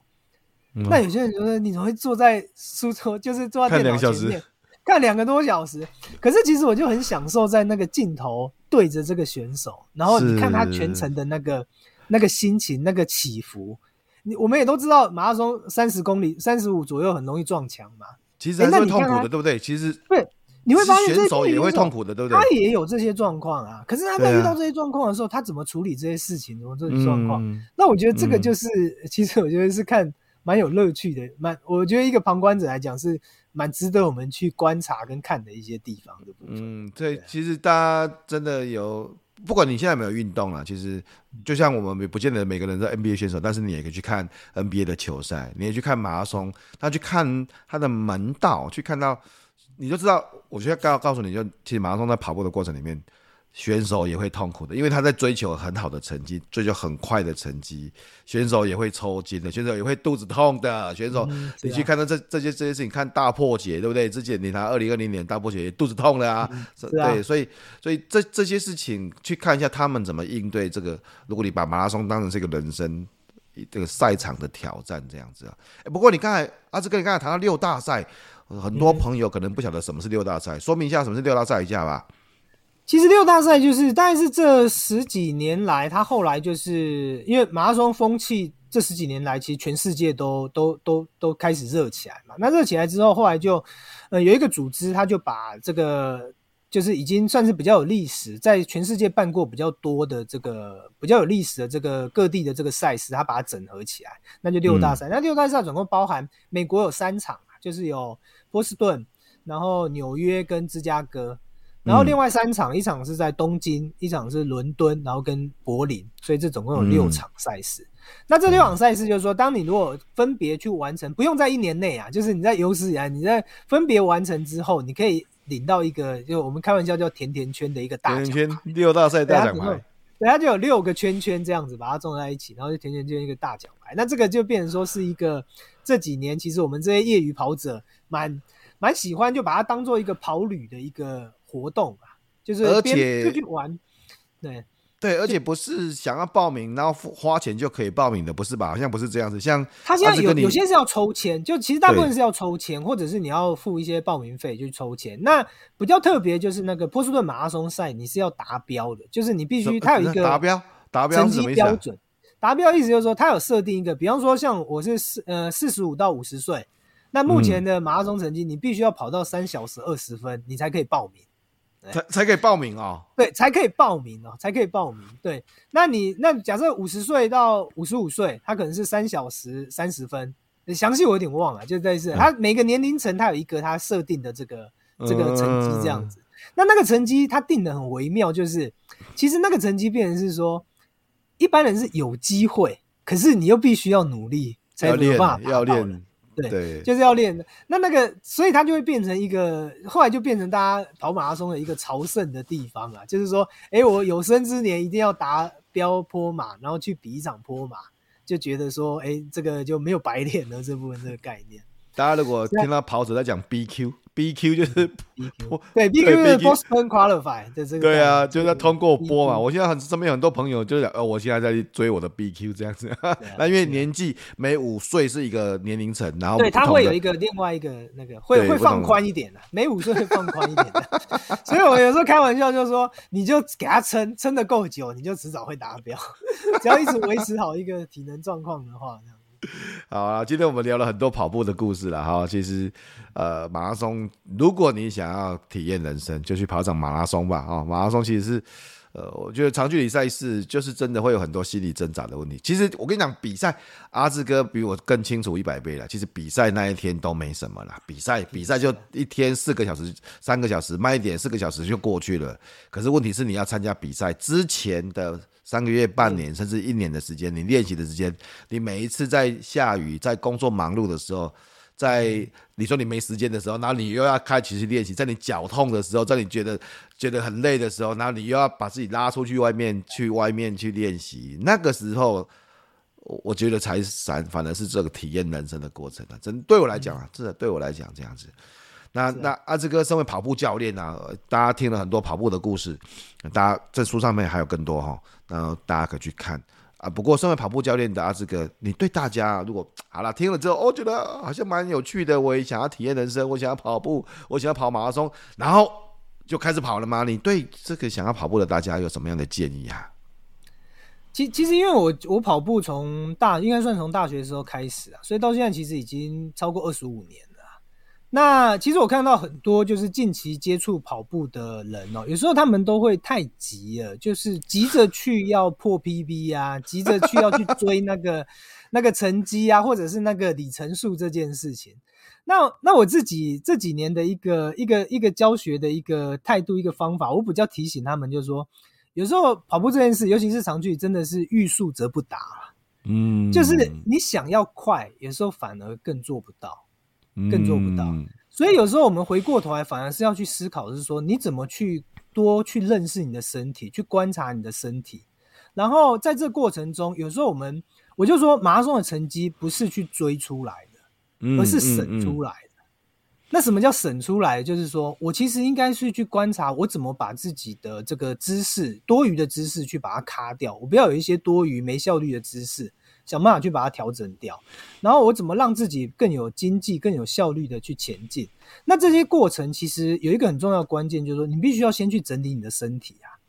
嗯。那有些人觉得你怎么会坐在书桌，就是坐在电脑前面？看两个多小时，可是其实我就很享受在那个镜头对着这个选手，然后你看他全程的那个那个心情、那个起伏。你我们也都知道，马拉松三十公里、三十五左右很容易撞墙嘛。其实还是痛苦的，对不对？其实对，你会发现选手也会痛苦的，对不对？他也有这些状况啊。可是他在遇到这些状况的时候，他怎么处理这些事情？怎么这些状况、嗯？那我觉得这个就是，嗯、其实我觉得是看蛮有乐趣的，蛮我觉得一个旁观者来讲是。蛮值得我们去观察跟看的一些地方的部分。嗯，对，其实大家真的有，不管你现在有没有运动啊，其实就像我们不见得每个人是 NBA 选手，但是你也可以去看 NBA 的球赛，你也去看马拉松，他去看他的门道，去看到，你就知道。我现在告告诉你就，其实马拉松在跑步的过程里面。选手也会痛苦的，因为他在追求很好的成绩，追求很快的成绩。选手也会抽筋的，选手也会肚子痛的。选手，嗯啊、你去看到这这些这些事情，看大破解，对不对？之前你拿二零二零年大破解肚子痛了啊，嗯、啊对，所以所以这这些事情去看一下他们怎么应对这个。如果你把马拉松当成是一个人生这个赛场的挑战这样子啊，不过你刚才阿志哥，你刚才谈到六大赛，很多朋友可能不晓得什么是六大赛，说明一下什么是六大赛一下吧。其实六大赛就是，大概是这十几年来，他后来就是因为马拉松风气，这十几年来其实全世界都都都都开始热起来嘛。那热起来之后，后来就呃有一个组织，他就把这个就是已经算是比较有历史，在全世界办过比较多的这个比较有历史的这个各地的这个赛事，他把它整合起来，那就六大赛。嗯、那六大赛总共包含美国有三场，就是有波士顿，然后纽约跟芝加哥。然后另外三场，一场是在东京，一场是伦敦，然后跟柏林，所以这总共有六场赛事。嗯、那这六场赛事就是说，当你如果分别去完成，不用在一年内啊，就是你在有史以来你在分别完成之后，你可以领到一个，就我们开玩笑叫甜甜圈的一个大奖。甜甜圈六大赛大奖牌，对，它就有六个圈圈这样子把它种在一起，然后就甜甜圈一个大奖牌。那这个就变成说是一个这几年其实我们这些业余跑者蛮蛮喜欢，就把它当做一个跑旅的一个。活动啊，就是而且出去玩，对对，而且不是想要报名然后花钱就可以报名的，不是吧？好像不是这样子。像他现在有有些是要抽签，就其实大部分是要抽签，或者是你要付一些报名费就去抽签。那比较特别就是那个波士顿马拉松赛，你是要达标的，就是你必须它有一个达标达标成绩标准。达标意思就是说，它有设定一个，比方说像我是四呃四十五到五十岁，那目前的马拉松成绩，你必须要跑到三小时二十分，你才可以报名。才才可以报名哦，对，才可以报名哦，才可以报名。对，那你那假设五十岁到五十五岁，他可能是三小时三十分，详细我有点忘了，就类似他每个年龄层他有一个他设定的这个这个成绩这样子。那那个成绩他定的很微妙，就是其实那个成绩变成是说，一般人是有机会，可是你又必须要努力才有办法要练。对，对，就是要练的。那那个，所以它就会变成一个，后来就变成大家跑马拉松的一个朝圣的地方啊。就是说，哎、欸，我有生之年一定要达标坡马，然后去比一场坡马，就觉得说，哎、欸，这个就没有白练了这部分这个概念。大家如果听到跑者在讲 BQ。BQ 就是 对 BQ 是 Boston Qualify 的这个。对啊，就是通过波嘛。我现在很身边很多朋友就是呃，我现在在追我的 BQ 这样子。那因为年纪每五岁是一个年龄层，然后对他会有一个另外一个那个会会放宽一点的，每五岁会放宽一点的。所以我有时候开玩笑就是说，你就给他撑撑的够久，你就迟早会达标。只要一直维持好一个体能状况的话，好啊，今天我们聊了很多跑步的故事了哈。其实，呃，马拉松，如果你想要体验人生，就去跑场马拉松吧。啊，马拉松其实是，呃，我觉得长距离赛事就是真的会有很多心理挣扎的问题。其实我跟你讲，比赛阿志哥比我更清楚一百倍了。其实比赛那一天都没什么了，比赛比赛就一天四个小时、三个小时，慢一点四个小时就过去了。可是问题是你要参加比赛之前的。三个月、半年，甚至一年的时间，你练习的时间，你每一次在下雨、在工作忙碌的时候，在你说你没时间的时候，然后你又要开始去练习，在你脚痛的时候，在你觉得觉得很累的时候，然后你又要把自己拉出去外面去外面去练习，那个时候，我觉得才反反而是这个体验人生的过程啊！真对我来讲啊，真的对我来讲这样子。那那阿志哥身为跑步教练啊，大家听了很多跑步的故事，大家在书上面还有更多哈，那大家可以去看啊。不过身为跑步教练的阿志哥，你对大家如果好了听了之后，哦，觉得好像蛮有趣的，我也想要体验人生，我想要跑步，我想要跑马拉松，然后就开始跑了吗？你对这个想要跑步的大家有什么样的建议啊？其其实因为我我跑步从大应该算从大学的时候开始啊，所以到现在其实已经超过二十五年。那其实我看到很多就是近期接触跑步的人哦，有时候他们都会太急了，就是急着去要破 PB 啊，急着去要去追那个 那个成绩啊，或者是那个里程数这件事情。那那我自己这几年的一个一个一个教学的一个态度一个方法，我比较提醒他们，就是说有时候跑步这件事，尤其是长距离，真的是欲速则不达，嗯，就是你想要快，有时候反而更做不到。更做不到，嗯、所以有时候我们回过头来，反而是要去思考的是说，你怎么去多去认识你的身体，去观察你的身体，然后在这过程中，有时候我们我就说，马拉松的成绩不是去追出来的，而是省出来的。嗯嗯嗯、那什么叫省出来？就是说我其实应该是去观察，我怎么把自己的这个姿势多余的姿势去把它卡掉，我不要有一些多余没效率的姿势。想办法去把它调整掉，然后我怎么让自己更有经济、更有效率的去前进？那这些过程其实有一个很重要的关键，就是说你必须要先去整理你的身体啊。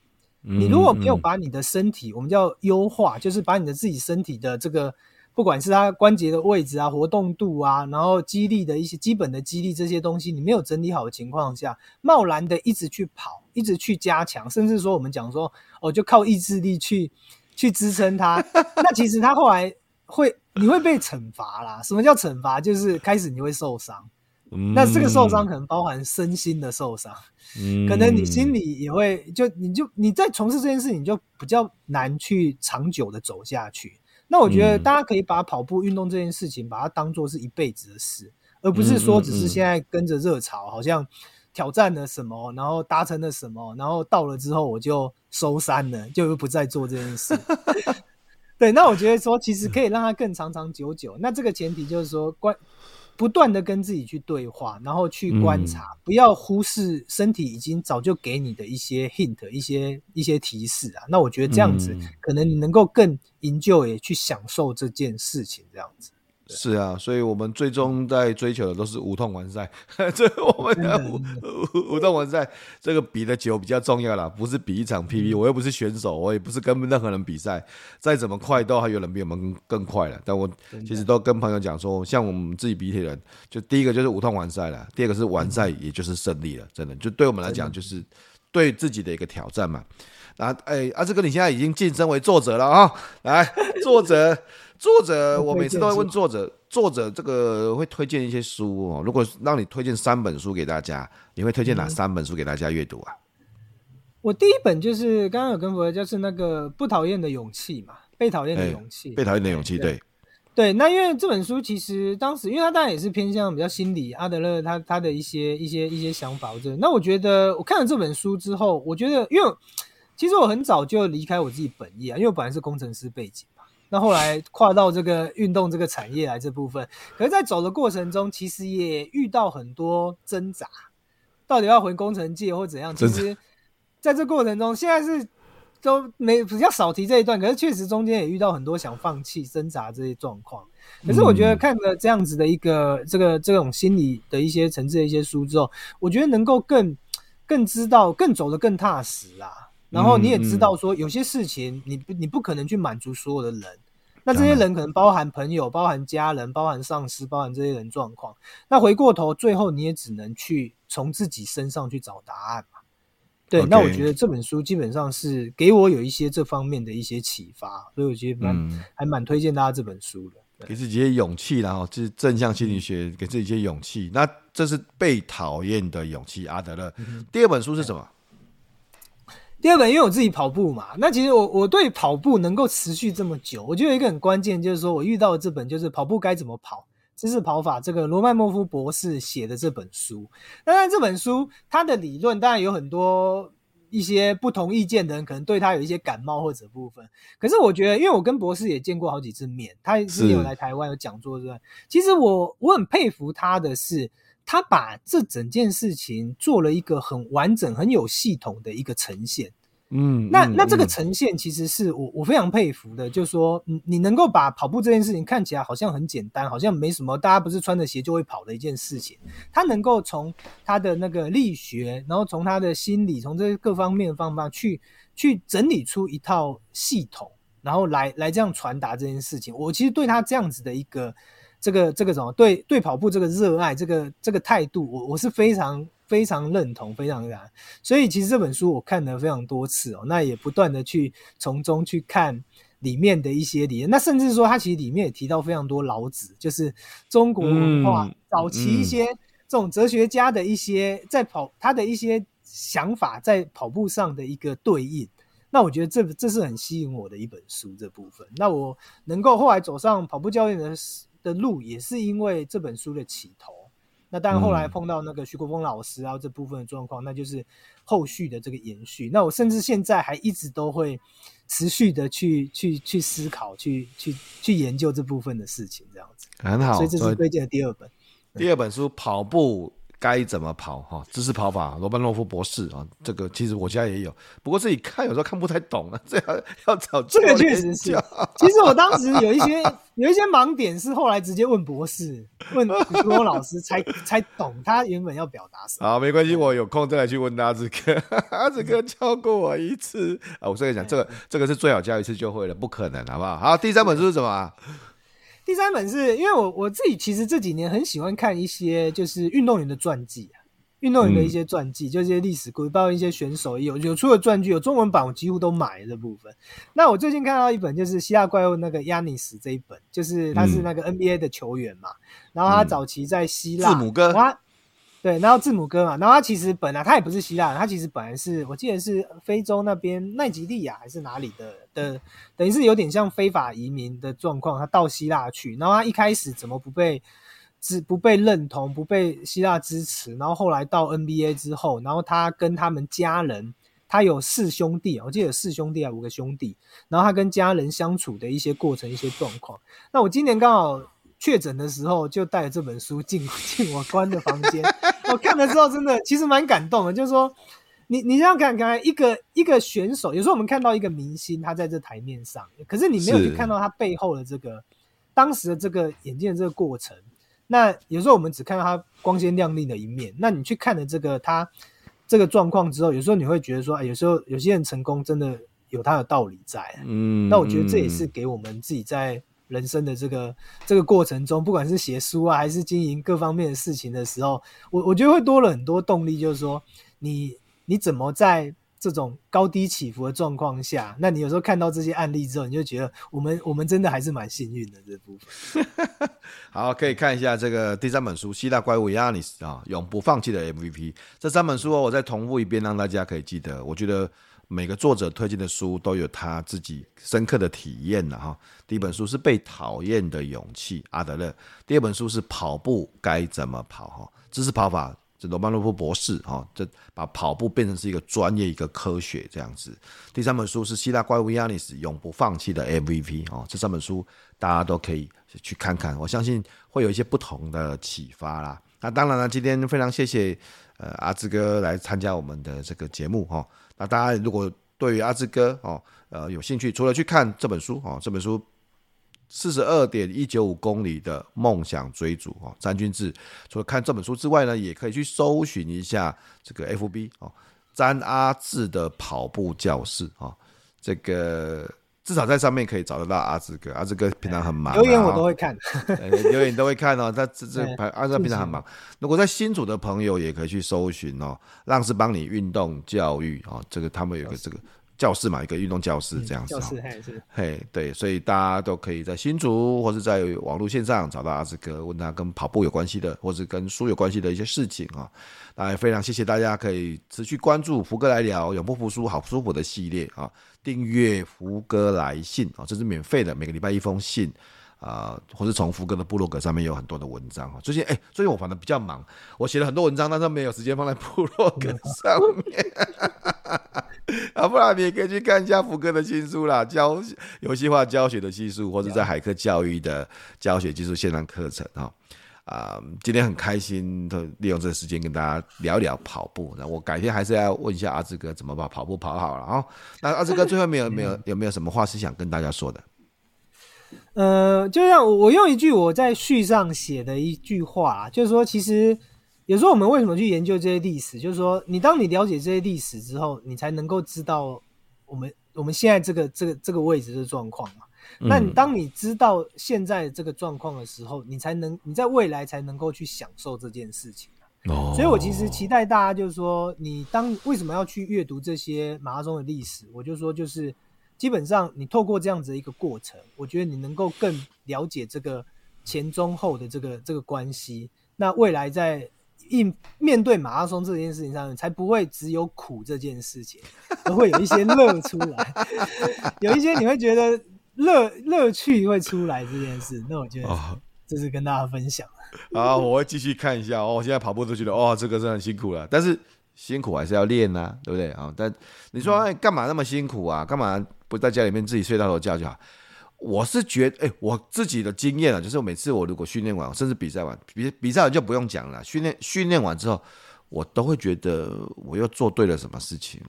你如果没有把你的身体，我们叫优化，就是把你的自己身体的这个，不管是它关节的位置啊、活动度啊，然后肌力的一些基本的肌力这些东西，你没有整理好的情况下，贸然的一直去跑，一直去加强，甚至说我们讲说哦，就靠意志力去。去支撑他，那其实他后来会，你会被惩罚啦。什么叫惩罚？就是开始你会受伤，嗯、那这个受伤可能包含身心的受伤，嗯、可能你心里也会，就你就你在从事这件事情，你就比较难去长久的走下去。那我觉得大家可以把跑步运动这件事情，把它当做是一辈子的事，而不是说只是现在跟着热潮，好像。挑战了什么，然后达成了什么，然后到了之后我就收山了，就不再做这件事。对，那我觉得说其实可以让它更长长久久。那这个前提就是说，观不断的跟自己去对话，然后去观察，嗯、不要忽视身体已经早就给你的一些 hint、一些一些提示啊。那我觉得这样子，可能你能够更营救也去享受这件事情，这样子。是啊，所以我们最终在追求的都是无痛完赛。这我们的无无痛完赛，这个比的久比较重要啦，不是比一场 PB。我又不是选手，我也不是跟任何人比赛，再怎么快都还有人比我们更快了。但我其实都跟朋友讲说，像我们自己比铁人，就第一个就是无痛完赛了，第二个是完赛，也就是胜利了。真的，就对我们来讲，就是对自己的一个挑战嘛。然后，哎，阿志哥，你现在已经晋升为作者了啊、哦！来，作者。作者，我每次都会问作者，作者这个会推荐一些书哦。如果让你推荐三本书给大家，你会推荐哪三本书给大家阅读啊？我第一本就是刚刚有跟佛，就是那个不讨厌的勇气嘛，被讨厌的勇气，被讨厌的勇气，对对。那因为这本书其实当时，因为它当然也是偏向比较心理，阿德勒他他的一些一些一些想法。这那我觉得我看了这本书之后，我觉得因为其实我很早就离开我自己本业啊，因为我本来是工程师背景。那后来跨到这个运动这个产业来这部分，可是，在走的过程中，其实也遇到很多挣扎，到底要回工程界或怎样？其实，在这过程中，现在是都没比较少提这一段，可是确实中间也遇到很多想放弃、挣扎这些状况。可是我觉得看了这样子的一个、嗯、这个这种心理的一些层次的一些书之后，我觉得能够更更知道、更走得更踏实啦。然后你也知道说，有些事情你不你不可能去满足所有的人，那这些人可能包含朋友、包含家人、包含上司、包含这些人状况。那回过头，最后你也只能去从自己身上去找答案嘛。对，那我觉得这本书基本上是给我有一些这方面的一些启发，所以我觉得蛮还蛮推荐大家这本书的，给自己一些勇气，然后就是正向心理学给自己一些勇气。那这是被讨厌的勇气，阿德勒。第二本书是什么？第二本，因为我自己跑步嘛，那其实我我对跑步能够持续这么久，我觉得一个很关键，就是说我遇到的这本就是跑步该怎么跑，知识跑法，这个罗曼莫夫博士写的这本书。当然，这本书它的理论当然有很多一些不同意见的人可能对他有一些感冒或者部分，可是我觉得，因为我跟博士也见过好几次面，他之前有来台湾有讲座，对不对？其实我我很佩服他的是。他把这整件事情做了一个很完整、很有系统的一个呈现，嗯，那那这个呈现其实是我我非常佩服的，就是说，你你能够把跑步这件事情看起来好像很简单，好像没什么，大家不是穿着鞋就会跑的一件事情，他能够从他的那个力学，然后从他的心理，从这些各方面的方法去去整理出一套系统，然后来来这样传达这件事情。我其实对他这样子的一个。这个这个什么对对跑步这个热爱这个这个态度，我我是非常非常认同，非常然。所以其实这本书我看了非常多次哦，那也不断的去从中去看里面的一些理念。那甚至说，他其实里面也提到非常多老子，就是中国文化早期一些这种哲学家的一些在跑他的一些想法，在跑步上的一个对应。那我觉得这这是很吸引我的一本书这部分。那我能够后来走上跑步教练的。的路也是因为这本书的起头，那当然后来碰到那个徐国峰老师啊这部分的状况，那就是后续的这个延续。那我甚至现在还一直都会持续的去去去思考，去去去研究这部分的事情，这样子很好。所以这是推荐的第二本，第二本书跑步。该怎么跑哈？知识跑法，罗班诺夫博士啊，这个其实我家也有，不过自己看有时候看不太懂啊，这样要找这个确实是。其实我当时有一些 有一些盲点，是后来直接问博士，问古罗老师才 才懂他原本要表达什么。好，没关系，我有空再来去问阿志哥，阿志哥教过我一次啊。我跟你讲，这个这个是最好教一次就会了，不可能，好不好？好，第三本书是什么？第三本是因为我我自己其实这几年很喜欢看一些就是运动员的传记啊，运动员的一些传记，嗯、就是一些历史故事，包括一些选手有有出的传记，有中文版，我几乎都买了这部分。那我最近看到一本就是希腊怪物那个亚尼斯这一本，就是他是那个 NBA 的球员嘛，嗯、然后他早期在希腊，字母哥。对，然后字母哥嘛，然后他其实本来他也不是希腊人，他其实本来是我记得是非洲那边奈及利亚还是哪里的的，等于是有点像非法移民的状况，他到希腊去，然后他一开始怎么不被支不被认同，不被希腊支持，然后后来到 NBA 之后，然后他跟他们家人，他有四兄弟，我记得有四兄弟还五个兄弟，然后他跟家人相处的一些过程、一些状况。那我今年刚好。确诊的时候，就带着这本书进 进我关的房间。我看了之后，真的其实蛮感动的。就是说，你你这样看看，一个一个选手，有时候我们看到一个明星，他在这台面上，可是你没有去看到他背后的这个当时的这个演进的这个过程。那有时候我们只看到他光鲜亮丽的一面。那你去看了这个他这个状况之后，有时候你会觉得说，哎，有时候有些人成功真的有他的道理在。嗯，那我觉得这也是给我们自己在。人生的这个这个过程中，不管是写书啊，还是经营各方面的事情的时候，我我觉得会多了很多动力。就是说你，你怎么在这种高低起伏的状况下，那你有时候看到这些案例之后，你就觉得我们我们真的还是蛮幸运的这部分。好，可以看一下这个第三本书《希腊怪物亚尼斯》啊，永不放弃的 MVP。这三本书哦，我再重复一遍，让大家可以记得。我觉得。每个作者推荐的书都有他自己深刻的体验的哈。第一本书是被讨厌的勇气，阿德勒；第二本书是跑步该怎么跑哈，知识跑法，这罗曼诺夫博士哈，这把跑步变成是一个专业一个科学这样子。第三本书是希腊怪物亚尼斯永不放弃的 MVP 哦，这三本书大家都可以去看看，我相信会有一些不同的启发啦。那当然了，今天非常谢谢呃阿志哥来参加我们的这个节目哈。那大家如果对于阿志哥哦呃有兴趣，除了去看这本书哦，这本书。四十二点一九五公里的梦想追逐哦，詹君志。除了看这本书之外呢，也可以去搜寻一下这个 FB 哦，詹阿志的跑步教室哦。这个至少在上面可以找得到阿志哥。阿志哥平常很忙，留言我都会看，留言都会看哦。他这这阿志哥平常很忙。如果在新组的朋友也可以去搜寻哦，浪是帮你运动教育哦。这个他们有个这个。教室嘛，一个运动教室这样子。教室嘿是，嘿对，所以大家都可以在新竹或是在网络线上找到阿志哥，问他跟跑步有关系的，或是跟书有关系的一些事情啊。那也非常谢谢大家可以持续关注福哥来聊，永不服输，好舒服的系列啊。订阅福哥来信啊，这是免费的，每个礼拜一封信啊，或是从福哥的部落格上面有很多的文章啊。最近哎，最近我反正比较忙，我写了很多文章，但是没有时间放在部落格上面。啊，不然你也可以去看一下福哥的新书啦，教游戏化教学的技术，或者在海科教育的教学技术线上课程哈。啊、呃，今天很开心的利用这个时间跟大家聊聊跑步。那我改天还是要问一下阿志哥怎么把跑步跑好了啊？那阿志哥最后没有没有有没有什么话是想跟大家说的？呃，就像我用一句我在序上写的一句话，就是说其实。有时候我们为什么去研究这些历史？就是说，你当你了解这些历史之后，你才能够知道我们我们现在这个这个这个位置的状况嘛。那你当你知道现在这个状况的时候，你才能你在未来才能够去享受这件事情。哦。所以我其实期待大家就是说，你当为什么要去阅读这些马拉松的历史？我就说，就是基本上你透过这样子的一个过程，我觉得你能够更了解这个前中后的这个这个关系。那未来在应面对马拉松这件事情上面，才不会只有苦这件事情，而会有一些乐出来，有一些你会觉得乐乐趣会出来这件事。那我觉得这是跟大家分享。好，我会继续看一下哦。现在跑步都觉得哦，这个真的很辛苦了，但是辛苦还是要练呐、啊，对不对啊？但你说哎，干嘛那么辛苦啊？干嘛不在家里面自己睡大头觉就好？我是觉得，哎、欸，我自己的经验啊，就是每次我如果训练完，甚至比赛完，比比赛完就不用讲了。训练训练完之后，我都会觉得我又做对了什么事情，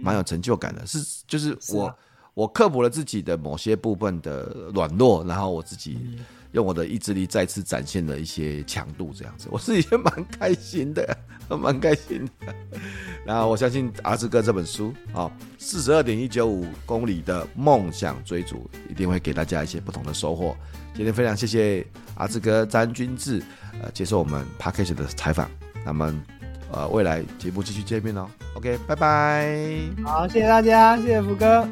蛮有成就感的。是，就是我。是我克服了自己的某些部分的软弱，然后我自己用我的意志力再次展现了一些强度，这样子，我自己也蛮开心的，蛮开心的。然后我相信阿志哥这本书啊，四十二点一九五公里的梦想追逐，一定会给大家一些不同的收获。今天非常谢谢阿志哥詹君志呃接受我们 Podcast 的采访，那么呃未来节目继续见面哦。OK，拜拜。好，谢谢大家，谢谢福哥。